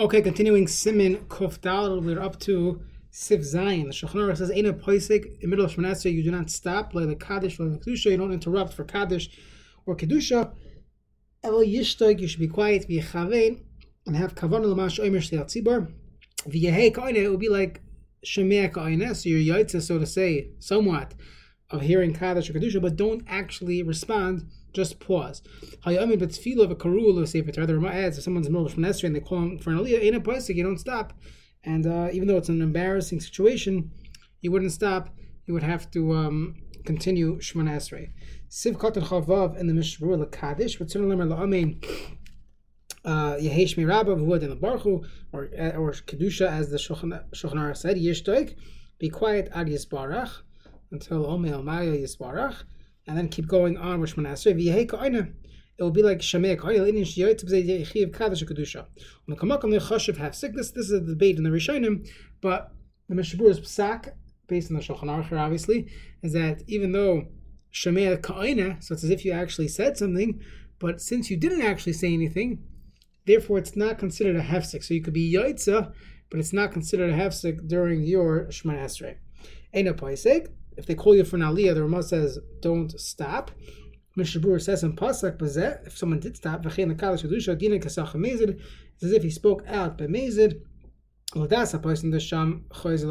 Okay, continuing Simin Kufdal, we're up to Sif Zayin. The Shulchan says, "Eina poisik." In the middle of Shmoneh you do not stop. Like the Kaddish, like the Kedusha, you don't interrupt for Kaddish or Kedusha. El Yishtag, you should be quiet, be chavein, and have kavan l'mash oimer shliat tzibur. V'yehei ka'ina, it would be like shemei ka'ina, so you're yaitza, so to say, somewhat of hearing Kaddish or Kedusha, but don't actually respond just pause. Hayamin but tefillah of a karul of sefer Torah. The Rama adds if someone's in the middle of Shmonesrei and they call him for an aliyah, ain't a pasuk. You don't stop. And uh, even though it's an embarrassing situation, you wouldn't stop. You would have to um, continue Shmonesrei. Siv katan chavav in the Mishmur lekadish. But certainly la'amein. Uh, Yehesh Mirabba, Vud and the Baruchu, or uh, or Kedusha, as the Shulchan said, Yishtoik, be quiet ad Yisbarach until Omei Maya Yisbarach and then keep going on with Shemona Esrei. It will be like Kamakam Chashiv have sickness, this is a debate in the Rishonim, but the Mishabur's psak, based on the Shulchan Aruch obviously, is that even though Koina, so it's as if you actually said something, but since you didn't actually say anything, therefore it's not considered a hefsek. So you could be Yaitza, but it's not considered a hefsek during your Shemona Esrei. Ain't a paisek if they call you for an aliyah, the Ramah says don't stop. Mishabur says in Pasak Bazet, if someone did stop, V'chein Lekalish Kedusha Dina Kasach Mezid, it's as if he spoke out by Mezid. Well, that's a person the Sham Choyz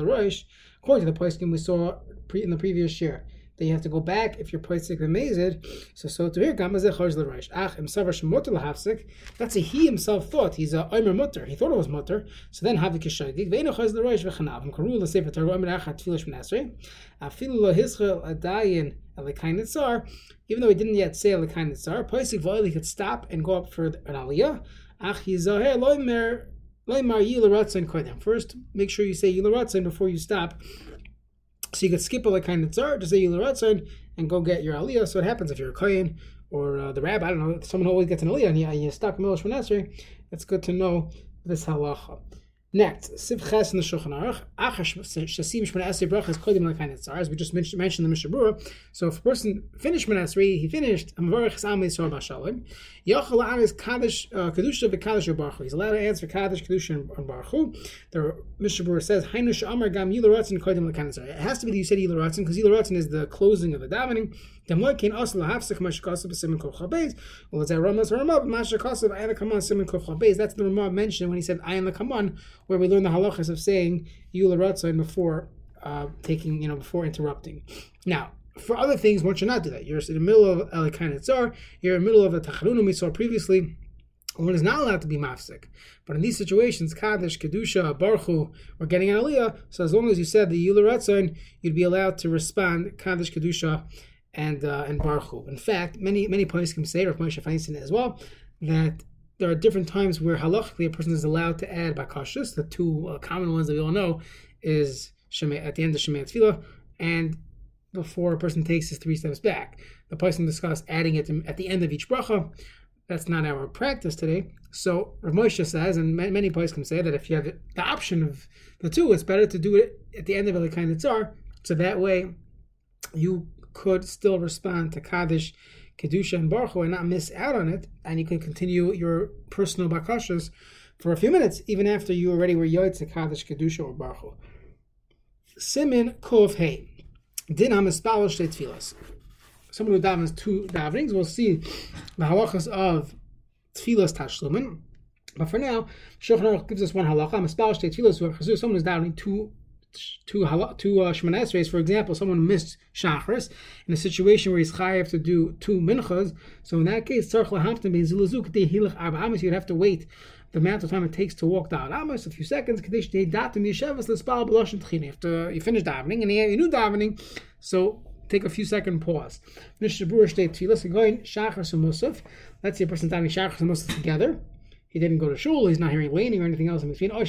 according to the person we saw in the previous year. Then you have to go back if you're poisik v'mezid. So so to here gamazeh chorz l'rosh. Ach im savar shemutter lahafsik. That's a he himself thought he's a omer mutter. He thought it was mutter. So then havik kishaydik ve'ino chorz l'rosh v'chanav. Im karu l'sefer Torah omer achat tefillah shmon Afilu lo hischel adayin elikain nitzar. Even though he didn't yet say elikain nitzar, poisik v'oil could stop and go up for an aliyah. Ach yizaher loimer. First, make sure you say yilaratzon before you stop. So you could skip the kind of tzar, just say Yilaratzon, and go get your aliyah. So it happens if you're a kohen or uh, the rabbi, I don't know, someone always gets an aliyah and you, you Milosh Menasri, it's good to know this halacha. Next, Siv Ches in the Shulchan Aruch, Achash Shasim Shmona Esrei Brachas Kodim Lekain Tzar, as we just mentioned, mentioned the Mishabura. So if a person finished Shmona Esrei, he finished Amavarach Chesam Yisrael Bashalim. Yachal Aris Kaddish uh, Kedusha v'Kaddish Baruch He's allowed to answer Kaddish Kedusha and Baruch The Mishabura says Hainush Amar Gam Yilaratzin Kodim Lekain Tzar. It has to be that you said Yilaratzin because Yilaratzin is the closing of the davening. Demloikin Asla Hafsik Mashakasav Simin Kof Chabez. Well, it's a Ramas Ramah Mashakasav Ayan Kaman Simin Kof Chabez. That's the Ramah mentioned when he said Ayan Kaman, where we learn the halachas of saying Yula Ratzon before uh, taking, you know, before interrupting. Now, for other things, one should not do that. You're in the middle of Elikain Tzar, you're in the middle of a Tacharunu we saw previously. One is not allowed to be mafsik. But in these situations, Kaddish, Kedusha, Baruchu, or getting an Aliyah, so as long as you said the Yula Ratzon, you'd be allowed to respond Kaddish, Kedusha, and uh, and Baruchu. In fact, many many can say, or Moshe Feinstein as well, that there are different times where halachically a person is allowed to add bakashas. The two uh, common ones that we all know is shemay, at the end of Shemay Tefillah and before a person takes his three steps back. The person discussed adding it at the end of each bracha. That's not our practice today. So Rav Moshe says, and many can say that if you have the option of the two, it's better to do it at the end of kind tzar. So that way, you could still respond to Kaddish Kedusha and Baruch and not miss out on it, and you can continue your personal bakashas for a few minutes, even after you already were yoyt to Kaddish Kedusha or Baruch Simin Kov Hey. Din HaMespal Shtei Tfilas. Someone who davens two davenings, we'll see the halachas of Tfilas Tashlumin. But for now, Shulchan Aruch gives us one halacha. Mespal Shtei Tfilas, someone is davening two two two uh, Shemana for example, someone missed Shachris in a situation where he's chayav to do two minchas. So in that case, tzarch lahamtim beizilazuk hilach arba amas. You'd have to wait the amount of time it takes to walk down amas, a few seconds. Kadesh datim yeshevas l'spal b'loshin tchina. After you finish davening and you new davening, so take a few second pause. Mishabur state tefillas going shachris and musaf. Let's see a person davening shachris and musaf together he didn't go to shul, he's not hearing laning or anything else in between. Oh,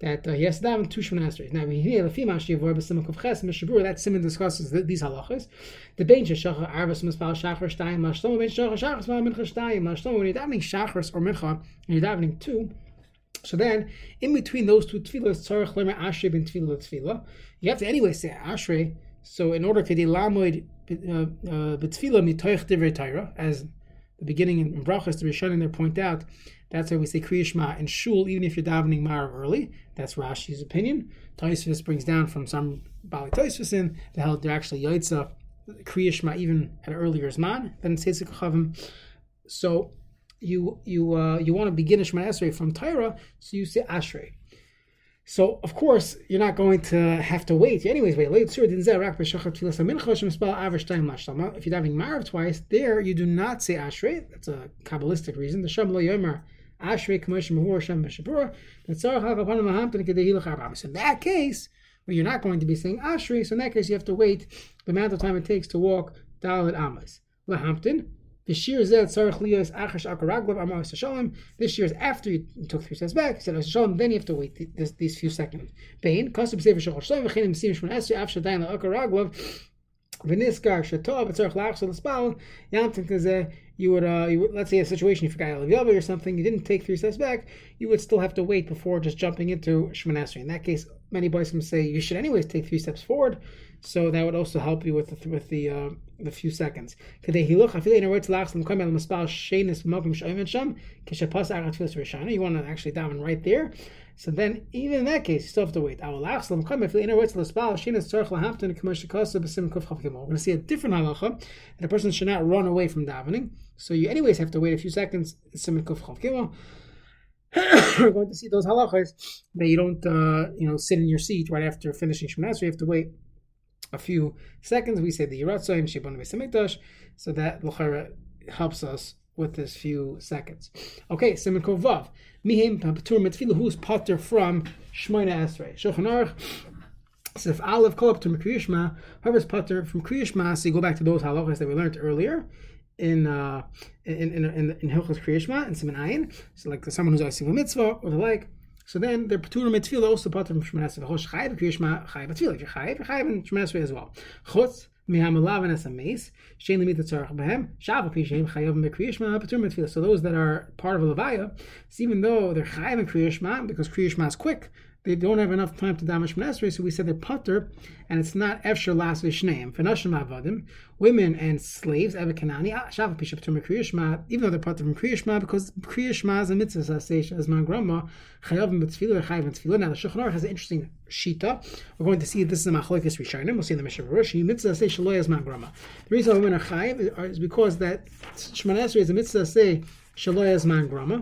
that uh, he has to daven two Shemon Esrei. Now, here the female shivor b'simuk of ches mishabur. That simon discusses the, these halachas. The bein shachar arvas mispal shachar shtayim mashtomo bein shachar shachar mispal mincha shtayim mashtomo. When you're davening shachar or mincha, and you're davening two. So then, in between those two tefillas, tzarich lemer ashrei ben tefillah tefillah. You have to anyway say ashrei. So in order to delamoid uh, uh, betfillah mitoich divrei as the beginning in brachas, the Rishonim there point out that's why we say Kriya Shema in shul, even if you're davening Marav early. That's Rashi's opinion. Taisvis brings down from some Bali Taisvisin that held they're actually Yaitza Kriya Shema even at an earlier Zman than Tzitzik Chavim. So you you uh, you want to begin a Shema Esrei from Tyra, so you say Ashrei. So of course you're not going to have to wait. Anyways, wait. If you're having Marav twice, there you do not say Ashrei. That's a kabbalistic reason. The Shem Lo Yomer Ashrei Kamosh Mahur Shem B'Shabura. In that case, where you're not going to be saying Ashrei, so in that case you have to wait the amount of time it takes to walk Dalit Amos. Lahampton. This year is after you took three steps back. He Said Then you have to wait this, these few seconds. Bain. Kasub Sefer Shachar Shalom. V'chenim Sim Shmon Esri. After Dayan Akaraglav. V'niskar Shatov. V'tzarech Lachshel L'spal. Kazeh you would, uh, you would, let's say a situation you forgot Alav or something, you didn't take three steps back, you would still have to wait before just jumping into Shemon In that case, many boys say you should anyways take three steps forward, so that would also help you with the, with the uh, the few seconds. You want to actually daven right there. So then, even in that case, you still have to wait. We're going to see a different halacha that a person should not run away from davening. So you anyways have to wait a few seconds. We're going to see those halachas that you don't, uh, you know, sit in your seat right after finishing Shemana. So you have to wait a few seconds. We say the Yiratzayim Shibon Besamikdash, so that Lachara helps us with this few seconds. Okay, Simon Kovav. Mihim Patur Mitfilah, who's potter from Shmoina Esrei. Shulchan Aruch. So if Aleph call up to Kriyishma, whoever's potter from Kriyishma, so you go back to those halachas that we learned earlier in uh, in in in, in Kriyishma and Siman Ayin, so like someone who's asking a mitzvah or the like. So then they're patur mitzvah also patur from Shmoneh V'chosh chayiv Kriyishma chayiv mitzvah. If you're chayiv, you're chayiv in Shmoneh as well. Chutz mihamilav and esameis shein limit tzarach behem shav api shein chayav mikriyishma patur mitzvah. So those that are part of a levaya, even though they're chayiv in Kriyishma because Kriyishma is quick, they don't have enough time to damage Shmonesrei, so we said they're putter, and it's not Efsher Las Vishneim. Fenashim Avadim, women and slaves, Eva Kanani, ah, Shava Pishap Tumah Kriyashma, even though they're putter from Kriyashma, because Kriyashma is a mitzvah, as my grandma, Chayavim B'Tfilah, Chayavim Tfilah. Now, the Shulchan has an interesting shita. We're going to see this is a Machlokes Rishonim. We'll see in the Mishnah Rosh. Mitzvah say Shaloy as my grandma. The reason women are Chayav is because that Shmonesrei is a mitzvah say Shaloy as my grandma,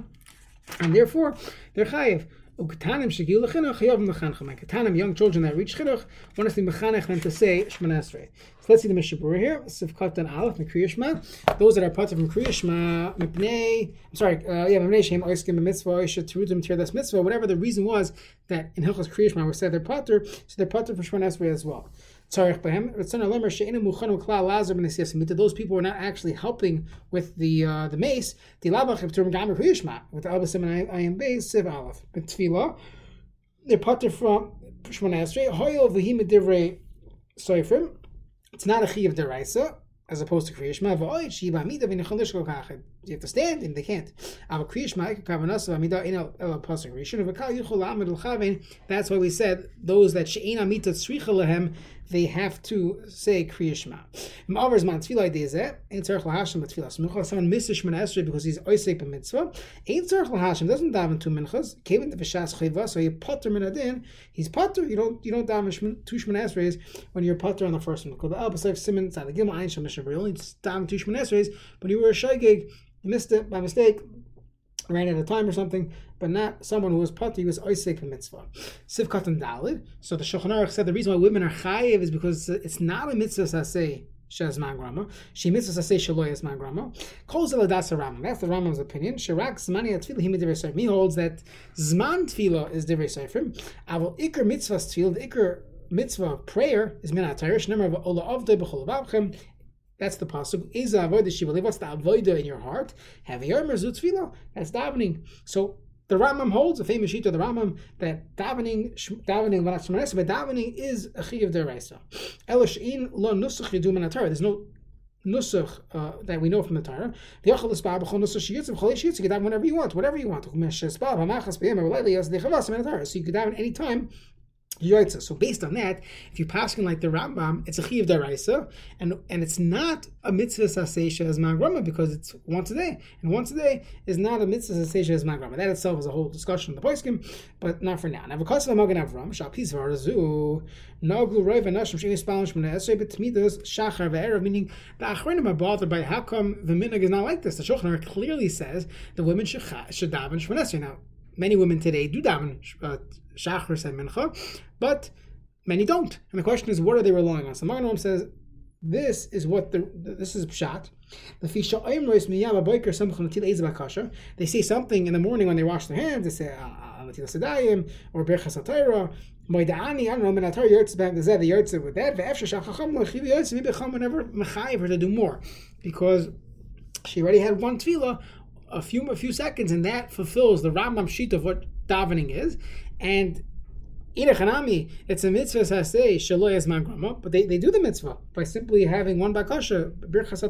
and therefore they're Chayav. Uktanim shegiu lechinuch chayavim lechancha. My katanim, young children that reach chinuch, want us to mechanech them to say Shemana So let's see the Mishabura here. Sivkat and Aleph, Mekriyashma. Those that are part of Mekriyashma, Mipnei, I'm sorry, uh, yeah, Mipnei Shem, Oiskim, Mitzvah, Oisha, Terudim, Tirdas Mitzvah, whatever the reason was that in Hilchos Kriyashma we said they're potter, so they're potter for Shemana as well. Those people were not actually helping with the uh, the mace. With the Abasim and Ayim Beis Siv Aleph. They're parted from Shmona Esrei. Hoyel v'him divrei soifrim. It's not a chi of deraisa as opposed to kol You have to stand, and they can't. That's why we said those that she'in amita tzricha lehem they have to say Kriyashma. Ma'avar's man tefillah dezeh, ain't tzarech lahashem but tefillah smucha. Someone misses Shemana Esrei because he's oisek b'mitzvah. Ain't tzarech lahashem doesn't daven two minchas. Came into v'shas chayva, so he potter minadin. He's potter. You don't you don't daven two Shemana Esreis when you're potter on the first one. The Abba Seif Simon Tzad Gimel Ayin Shem You only daven two Shemana Esreis when you were a shaygig, missed it by mistake ran out of time or something, but not someone who was pati who was oisek mitzvah. Sivkat and Dalid. So the Shulchan Aruch said the reason why women are chayiv is because it's not a mitzvah saseh shaz man She mitzvah saseh shaloy as man grama. Calls ladas That's the Rambam's opinion. Shirak zmani atfila him divrei seifrim. He holds that zman tefila is divrei seifrim. Avol ikr mitzvah tefila, the ikr mitzvah prayer is min atayrish. Number of ola avdei b'chol avavchem. That's the pasuk. Is avodah shiva. What's the avodah in your heart? Have yomer zutzvila. That's davening. So the Rambam holds a famous sheet of the Rambam that davening, davening, but davening is a chi of deraisa. Eloshin lo nusach yedum in. There's no nusach uh, that we know from the Torah. The achal is bab b'chol nusach shiyitz b'chol shiyitz. You can daven whenever you want, whatever you want. So you can daven any time Yaitza. So based on that, if you pass in like the Rambam, it's a chiv deraisa, and and it's not a mitzvah sasesha as magrama because it's once a day, and once a day is not a mitzvah sasesha as magrama. That itself is a whole discussion in the poiskim, but not for now. Now, because of Magen Avram, shal pizvar azu naglu roiv anashim sheni spalish esrei betmidos shachar ve'erev, meaning the achronim are bothered by how come the minhag is not like this. The Shulchan clearly says the women should should daven shmonesrei. Now, many women today do daven. Uh, and Mincha, but many don't. And the question is, what are they relying on? So Magen says, this is what the this is pshat. They say something in the morning when they wash their hands. They say ah, ah, ah, alatil sedayim or berchas atayra. Moidani, I don't know, Minatar Yotz back the Zed, the Yotz with that, Ve'efsha Shachacham Lochiv Yotz, maybe Cham whenever Mechayiv her to do more. Because she already had one tefillah, a few a few seconds, and that fulfills the Rambam sheet of what davening is, and Hanami, it's a mitzvah saseh shaloy as grama, but they, they do the mitzvah by simply having one bakasha, birchas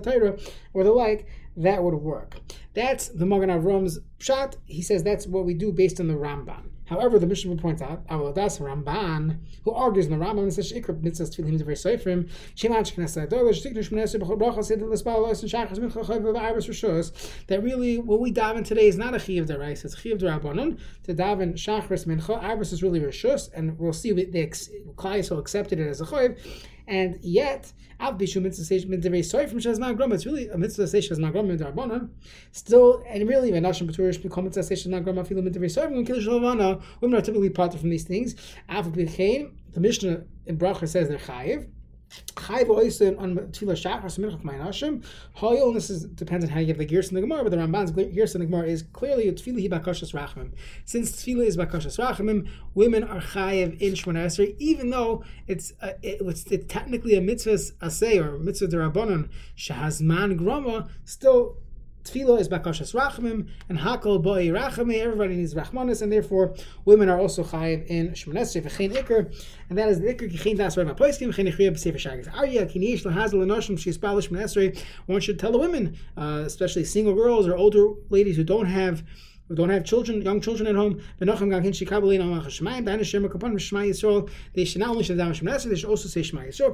or the like. That would work. That's the Magen Avram's shot. He says that's what we do based on the Ramban. However, the Mishnah points out, Avodas Ramban, who argues in the Rambam, says, Ikr mitzvahs tefillim very seifrim, Shemach knesset adogash, tiknish mnesser, b'chol brachas, yedin l'spal, lois, and shachas, mincha chayv, v'ayvas, rishos, that really, what we daven today is not a chiv derais, it's chiv derabbanon, to daven shachas, mincha, ayvas is really rishos, and we'll see, the Klai accepted it as a chayv, and yet, from. It's really a mitzvah. Still, and really, when Nashim Baturish become mitzvah say Shazman Grama feel mitzvah when Kiddush Lavana. Women are typically parted from these things. Av Bichain, the Mishnah in Bracha says they're chayiv. Chayv oisin on tefillah shachar seminach ma'anashim. Hoyol. This is depends on how you have the gears in the Gemara, but the Ramban's gears in the Gemara is clearly tefillah hi bakashas rachmim. Since tefillah is bakashas rachmim, women are chayiv in shmona even though it's, uh, it, it's, it's technically a mitzvah asay or mitzvah derabanan shahazman grama. Still Tefillah is bakashas rachmim, and hakol boi rachame. Everybody needs rachmanis, and therefore women are also chayiv in shmonesrei v'chein ikr, and that is the ikr kichein das rav apoiskim v'chein ichriya b'sefer shagas. Arya kinish lahazel enoshim sheisbal shmonesrei. One should tell the women, uh, especially single girls or older ladies who don't have who don't have children, young children at home, they should not only say Shema Yisrael, they should also say Shema Yisrael,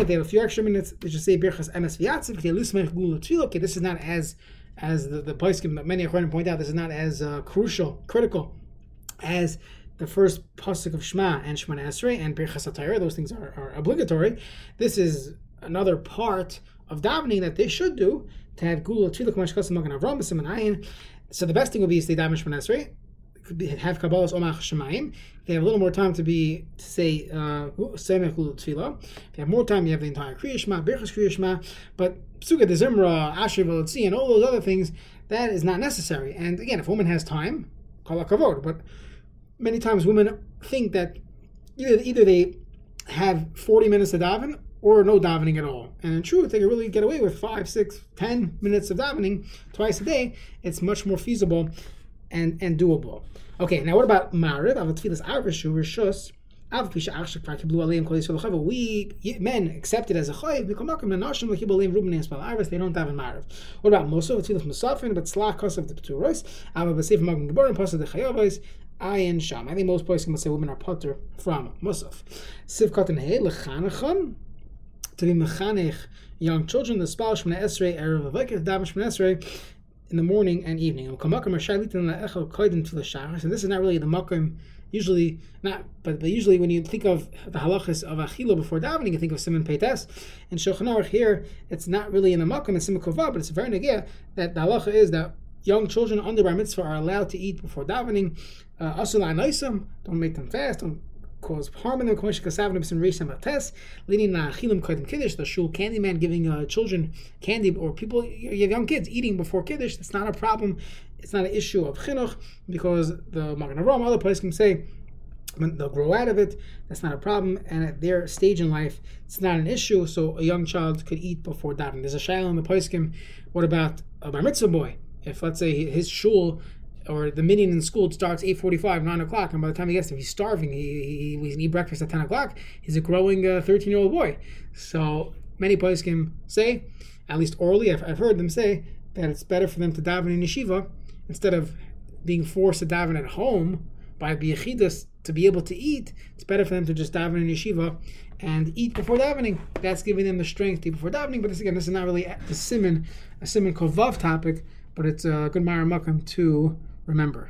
if they have a few extra minutes, they should say Birchas Emes V'yatziv, okay, this is not as, as the, the Paiskim, many Achronim point out, this is not as uh, crucial, critical, as the first pasuk of Shema and Shema Esrei and Birchas HaTayra, those things are, are obligatory. This is another part of davening that they should do, to have gula tefillah k'mash chasam magen avram b'sim ayin. So the best thing would be to stay daven. Could be, have kabbalas omach shemayim. They have a little more time to be to say uh, semech gula tefillah. You have more time, you have the entire kriya shema, birchas kriya shema. But psuga de zimra, asher and all those other things that is not necessary. And again, if a woman has time, kol kavod. But many times women think that either either they have 40 minutes to daven or no davening at all. And in truth, they can really get away with five, six, ten minutes of davening twice a day. It's much more feasible and, and doable. Okay, now what about Mariv? We men accept it as a chayiv. They don't daven mariv. What about Mosov? Tfilas Musafin, but slakos of the Pturos. Ava b'seif magen geborim pasad the chayavos. Ayin sham. I think most places can say women are putter from Musaf. Sivkat and hey lechanachon to be mechanech young children, the spouse Shmona Esrei erev avekir daven Shmona Esrei in the morning and evening. And this is not really the makom. Usually not, but, but usually when you think of the halachas of achila before davening, you think of simon peites. And Shulchan Aruch here, it's not really in the makom, it's simon kova, but it's very negia that the halacha is that young children under bar mitzvah are allowed to eat before davening. Uh, don't make them fast, don't cause harm in them. Leading achilim kodim kiddush, the shul candy man giving uh, children candy or people, young kids eating before kiddush. That's not a problem. It's not an issue of chinuch because the Magen Avraham, other places can say when they'll grow out of it. That's not a problem. And at their stage in life, it's not an issue. So a young child could eat before davening. There's a shaila in the poskim. What about a bar mitzvah boy? If let's say his shul or the minyan in school starts 8.45 9 o'clock and by the time he gets there he's starving he, he, he eat breakfast at 10 o'clock he's a growing 13 uh, boy so many boys can say at least orally I've, I've heard them say that it's better for them to daven in yeshiva instead of being forced to daven at home by the to be able to eat, it's better for them to just daven in yeshiva and eat before davening. That's giving them the strength to eat before davening. But this again, this is not really a simon, a simon called vav topic, but it's a good Mara Makam to remember.